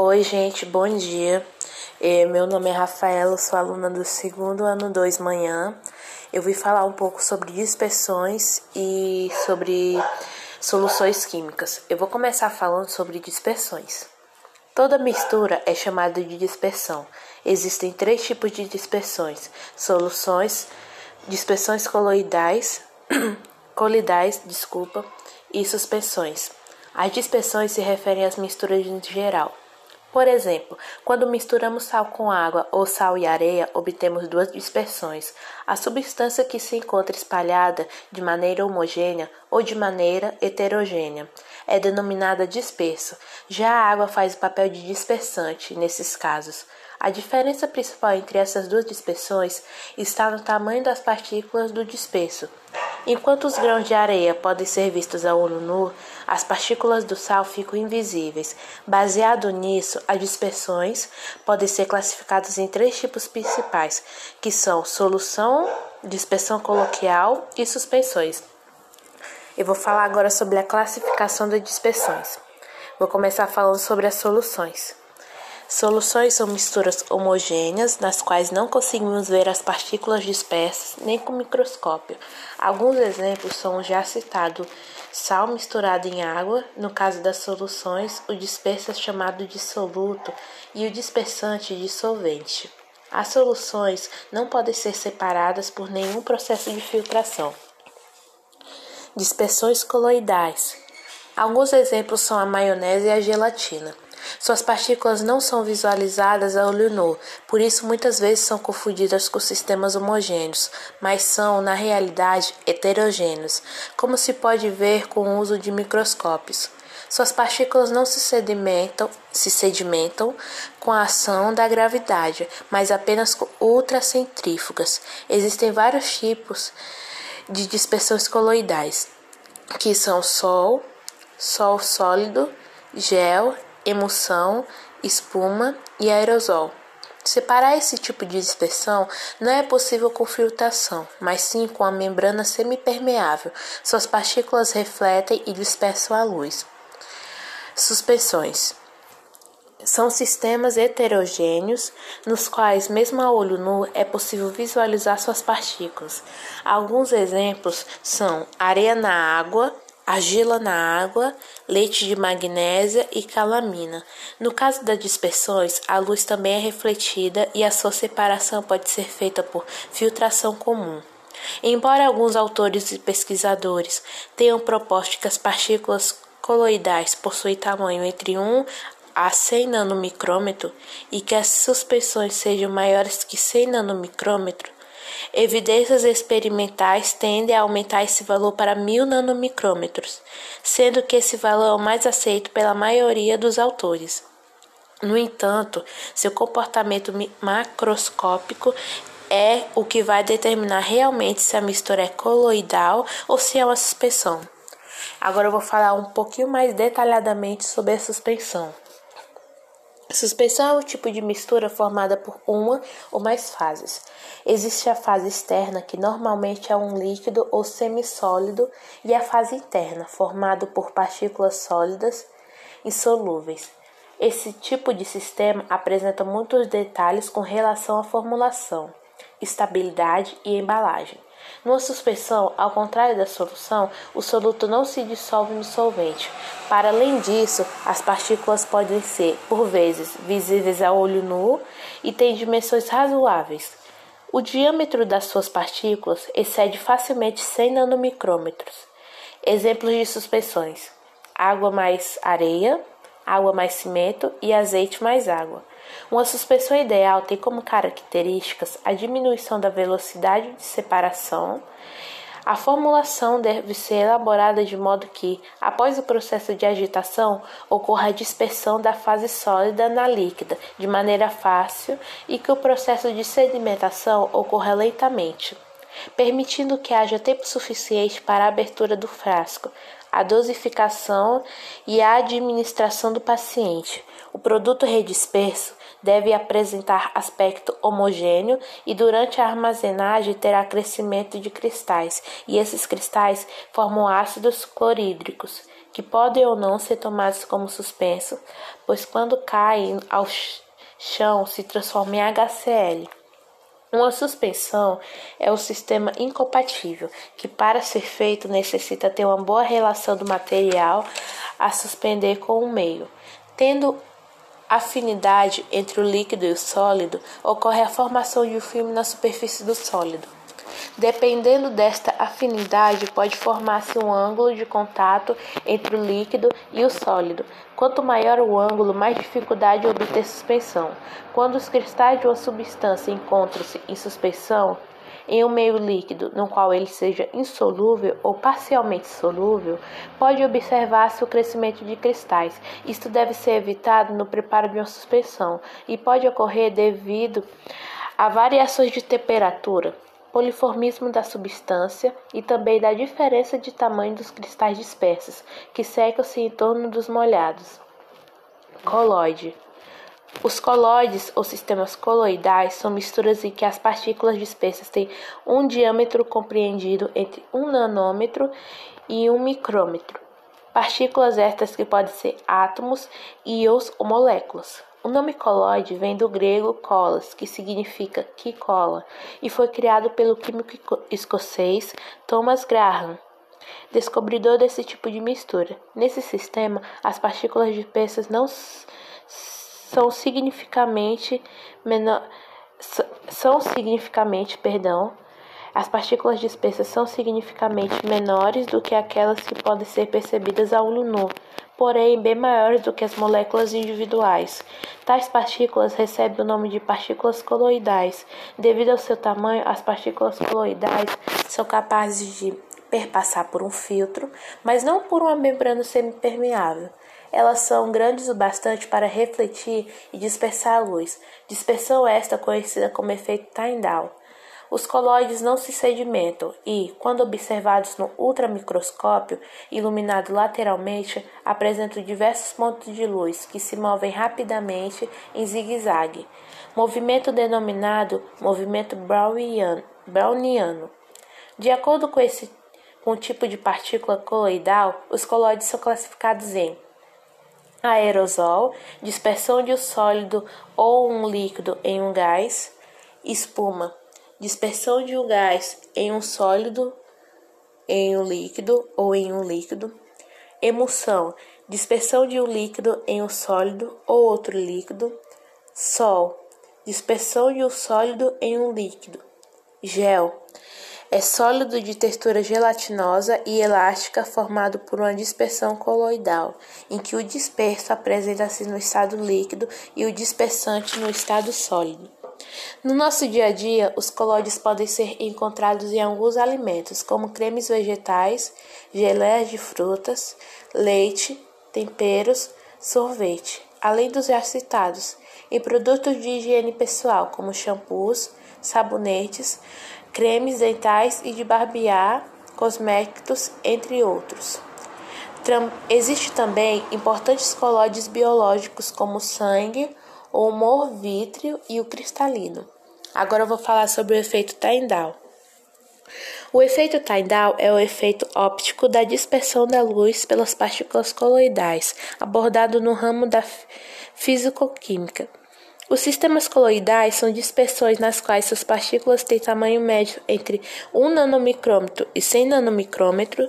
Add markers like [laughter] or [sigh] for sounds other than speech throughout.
Oi, gente, bom dia. É, meu nome é Rafaela, sou aluna do segundo ano 2 manhã. Eu vim falar um pouco sobre dispersões e sobre soluções químicas. Eu vou começar falando sobre dispersões. Toda mistura é chamada de dispersão. Existem três tipos de dispersões: soluções, dispersões coloidais, [clears throat] colidais, desculpa, e suspensões. As dispersões se referem às misturas em geral. Por exemplo, quando misturamos sal com água ou sal e areia, obtemos duas dispersões. A substância que se encontra espalhada de maneira homogênea ou de maneira heterogênea é denominada disperso. Já a água faz o papel de dispersante nesses casos. A diferença principal entre essas duas dispersões está no tamanho das partículas do disperso. Enquanto os grãos de areia podem ser vistos a olho nu, as partículas do sal ficam invisíveis. Baseado nisso, as dispersões podem ser classificadas em três tipos principais, que são solução, dispersão coloquial e suspensões. Eu vou falar agora sobre a classificação das dispersões. Vou começar falando sobre as soluções. Soluções são misturas homogêneas, nas quais não conseguimos ver as partículas dispersas nem com microscópio. Alguns exemplos são o já citado sal misturado em água, no caso das soluções, o disperso é chamado de soluto e o dispersante de solvente. As soluções não podem ser separadas por nenhum processo de filtração. Dispersões coloidais. Alguns exemplos são a maionese e a gelatina. Suas partículas não são visualizadas a olho nu, por isso muitas vezes são confundidas com sistemas homogêneos, mas são, na realidade, heterogêneos, como se pode ver com o uso de microscópios. Suas partículas não se sedimentam, se sedimentam com a ação da gravidade, mas apenas com ultracentrífugas. Existem vários tipos de dispersões coloidais, que são sol, sol sólido, gel emulsão, espuma e aerosol. Separar esse tipo de dispersão não é possível com filtração, mas sim com a membrana semipermeável. Suas partículas refletem e dispersam a luz. Suspensões são sistemas heterogêneos nos quais, mesmo a olho nu, é possível visualizar suas partículas. Alguns exemplos são areia na água, argila na água, leite de magnésia e calamina. No caso das dispersões, a luz também é refletida e a sua separação pode ser feita por filtração comum. Embora alguns autores e pesquisadores tenham proposto que as partículas coloidais possuem tamanho entre 1 a 100 nanomicrômetro e que as suspensões sejam maiores que 100 nanomicrômetro, Evidências experimentais tendem a aumentar esse valor para mil nanomicrômetros, sendo que esse valor é o mais aceito pela maioria dos autores. No entanto, seu comportamento macroscópico é o que vai determinar realmente se a mistura é coloidal ou se é uma suspensão. Agora eu vou falar um pouquinho mais detalhadamente sobre a suspensão. Suspensão é um tipo de mistura formada por uma ou mais fases. Existe a fase externa, que normalmente é um líquido ou semissólido, e a fase interna, formada por partículas sólidas insolúveis. Esse tipo de sistema apresenta muitos detalhes com relação à formulação, estabilidade e embalagem. Numa suspensão, ao contrário da solução, o soluto não se dissolve no solvente. Para além disso, as partículas podem ser, por vezes, visíveis a olho nu e têm dimensões razoáveis. O diâmetro das suas partículas excede facilmente 100 nanomicrômetros. Exemplos de suspensões: água mais areia, água mais cimento e azeite mais água. Uma suspensão ideal tem como características a diminuição da velocidade de separação. A formulação deve ser elaborada de modo que, após o processo de agitação, ocorra a dispersão da fase sólida na líquida de maneira fácil e que o processo de sedimentação ocorra lentamente, permitindo que haja tempo suficiente para a abertura do frasco, a dosificação e a administração do paciente. O produto redisperso deve apresentar aspecto homogêneo e durante a armazenagem terá crescimento de cristais, e esses cristais formam ácidos clorídricos, que podem ou não ser tomados como suspensos, pois quando caem ao chão se transformam em HCl. Uma suspensão é um sistema incompatível que, para ser feito, necessita ter uma boa relação do material a suspender com o meio. Tendo afinidade entre o líquido e o sólido, ocorre a formação de um filme na superfície do sólido. Dependendo desta afinidade, pode formar-se um ângulo de contato entre o líquido e o sólido. Quanto maior o ângulo, mais dificuldade de obter suspensão. Quando os cristais de uma substância encontram-se em suspensão, em um meio líquido no qual ele seja insolúvel ou parcialmente solúvel, pode observar-se o crescimento de cristais. Isto deve ser evitado no preparo de uma suspensão e pode ocorrer devido a variações de temperatura poliformismo da substância e também da diferença de tamanho dos cristais dispersos, que secam-se em torno dos molhados. Coloide. Os colóides ou sistemas coloidais são misturas em que as partículas dispersas têm um diâmetro compreendido entre um nanômetro e um micrômetro. Partículas estas que podem ser átomos, íons ou moléculas. O nome colloide vem do grego colas, que significa que cola, e foi criado pelo químico escocês Thomas Graham, descobridor desse tipo de mistura. Nesse sistema, as partículas dispersas não são significativamente menor, são significativamente, perdão, as partículas dispersas são significativamente menores do que aquelas que podem ser percebidas a olho nu, porém bem maiores do que as moléculas individuais. Tais partículas recebem o nome de partículas coloidais. Devido ao seu tamanho, as partículas coloidais são capazes de perpassar por um filtro, mas não por uma membrana semipermeável. Elas são grandes o bastante para refletir e dispersar a luz, dispersão esta conhecida como efeito Tyndall. Os colóides não se sedimentam e, quando observados no ultramicroscópio, iluminado lateralmente, apresentam diversos pontos de luz que se movem rapidamente em zigue-zague, movimento denominado movimento browniano. De acordo com esse com o tipo de partícula coloidal, os colóides são classificados em aerosol, dispersão de um sólido ou um líquido em um gás, espuma, dispersão de um gás em um sólido, em um líquido ou em um líquido, emulsão, dispersão de um líquido em um sólido ou outro líquido, sol, dispersão de um sólido em um líquido, gel, é sólido de textura gelatinosa e elástica formado por uma dispersão coloidal, em que o disperso apresenta-se no estado líquido e o dispersante no estado sólido. No nosso dia a dia, os colóides podem ser encontrados em alguns alimentos, como cremes vegetais, geleias de frutas, leite, temperos, sorvete, além dos já citados, em produtos de higiene pessoal, como shampoos, sabonetes, cremes dentais e de barbear, cosméticos, entre outros. Existe também importantes colóides biológicos como o sangue, o humor vítreo e o cristalino. Agora eu vou falar sobre o efeito Tyndall. O efeito Tyndall é o efeito óptico da dispersão da luz pelas partículas coloidais, abordado no ramo da fisicoquímica. Os sistemas coloidais são dispersões nas quais suas partículas têm tamanho médio entre 1 nanomicrômetro e 100 nanomicrômetro.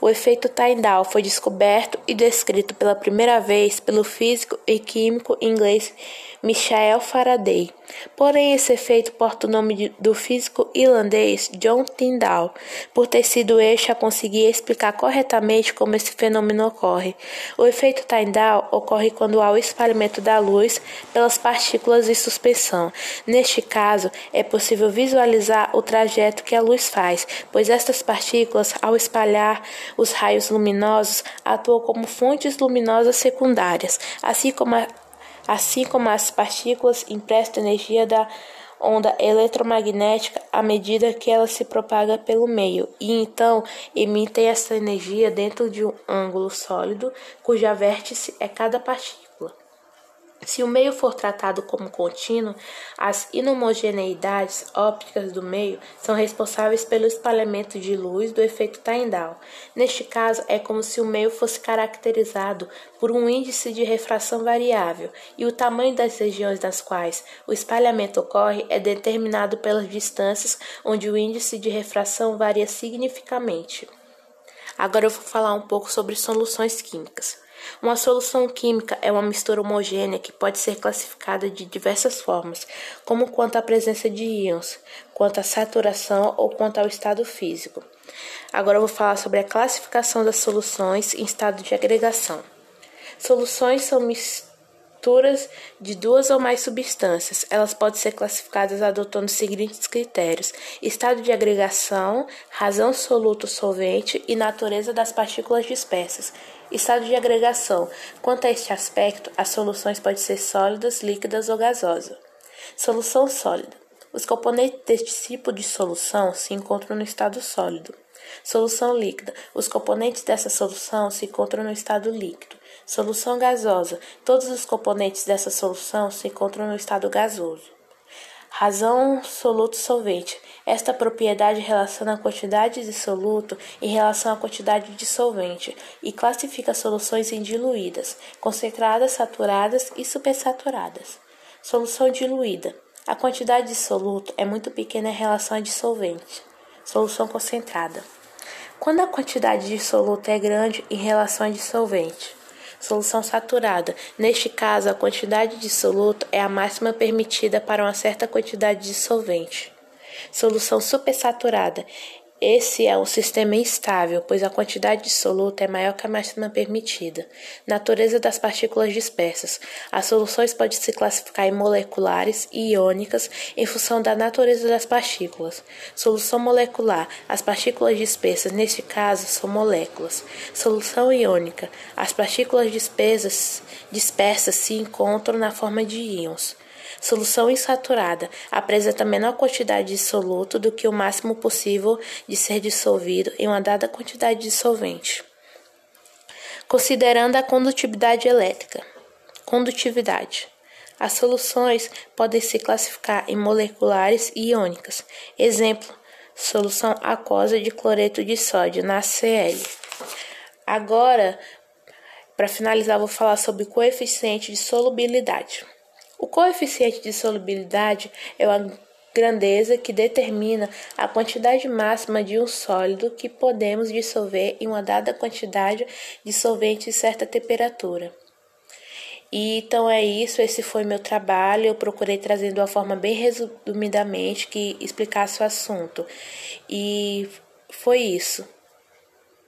O efeito Tyndall foi descoberto e descrito pela primeira vez pelo físico e químico inglês Michael Faraday. Porém, esse efeito porta o nome do físico irlandês John Tyndall, por ter sido este a conseguir explicar corretamente como esse fenômeno ocorre. O efeito Tyndall ocorre quando há o espalhamento da luz pelas partículas de suspensão. Neste caso, é possível visualizar o trajeto que a luz faz, pois estas partículas, ao espalhar os raios luminosos, atuam como fontes luminosas secundárias, assim como assim como as partículas emprestam energia da onda eletromagnética à medida que ela se propaga pelo meio, e então emitem essa energia dentro de um ângulo sólido, cuja vértice é cada partícula. Se o meio for tratado como contínuo, as inhomogeneidades ópticas do meio são responsáveis pelo espalhamento de luz do efeito Tyndall. Neste caso, é como se o meio fosse caracterizado por um índice de refração variável, e o tamanho das regiões nas quais o espalhamento ocorre é determinado pelas distâncias onde o índice de refração varia significativamente. Agora eu vou falar um pouco sobre soluções químicas. Uma solução química é uma mistura homogênea que pode ser classificada de diversas formas, como quanto à presença de íons, quanto à saturação ou quanto ao estado físico. Agora eu vou falar sobre a classificação das soluções em estado de agregação. Soluções são misturas de duas ou mais substâncias. Elas podem ser classificadas adotando os seguintes critérios: estado de agregação, razão soluto solvente e natureza das partículas dispersas. Estado de agregação. Quanto a este aspecto, as soluções podem ser sólidas, líquidas ou gasosas. Solução sólida. Os componentes deste tipo de solução se encontram no estado sólido. Solução líquida. Os componentes dessa solução se encontram no estado líquido. Solução gasosa. Todos os componentes dessa solução se encontram no estado gasoso. Razão soluto solvente. Esta propriedade relaciona a quantidade de soluto em relação à quantidade de solvente e classifica soluções em diluídas, concentradas, saturadas e supersaturadas. Solução diluída. A quantidade de soluto é muito pequena em relação à dissolvente. Solução concentrada. Quando a quantidade de soluto é grande em relação à dissolvente. Solução saturada. Neste caso, a quantidade de soluto é a máxima permitida para uma certa quantidade de solvente. Solução supersaturada. Esse é um sistema instável, pois a quantidade de soluto é maior que a máxima permitida. Natureza das partículas dispersas. As soluções podem se classificar em moleculares e iônicas em função da natureza das partículas. Solução molecular. As partículas dispersas, neste caso, são moléculas. Solução iônica. As partículas dispersas, dispersas se encontram na forma de íons. Solução insaturada apresenta menor quantidade de soluto do que o máximo possível de ser dissolvido em uma dada quantidade de solvente. Considerando a condutividade elétrica. Condutividade. As soluções podem se classificar em moleculares e iônicas. Exemplo: solução aquosa de cloreto de sódio, NaCl. Agora, para finalizar, vou falar sobre coeficiente de solubilidade. O coeficiente de solubilidade é a grandeza que determina a quantidade máxima de um sólido que podemos dissolver em uma dada quantidade de solvente em certa temperatura. E, então é isso, esse foi meu trabalho. Eu procurei trazer de uma forma bem resumidamente que explicasse o assunto. E foi isso.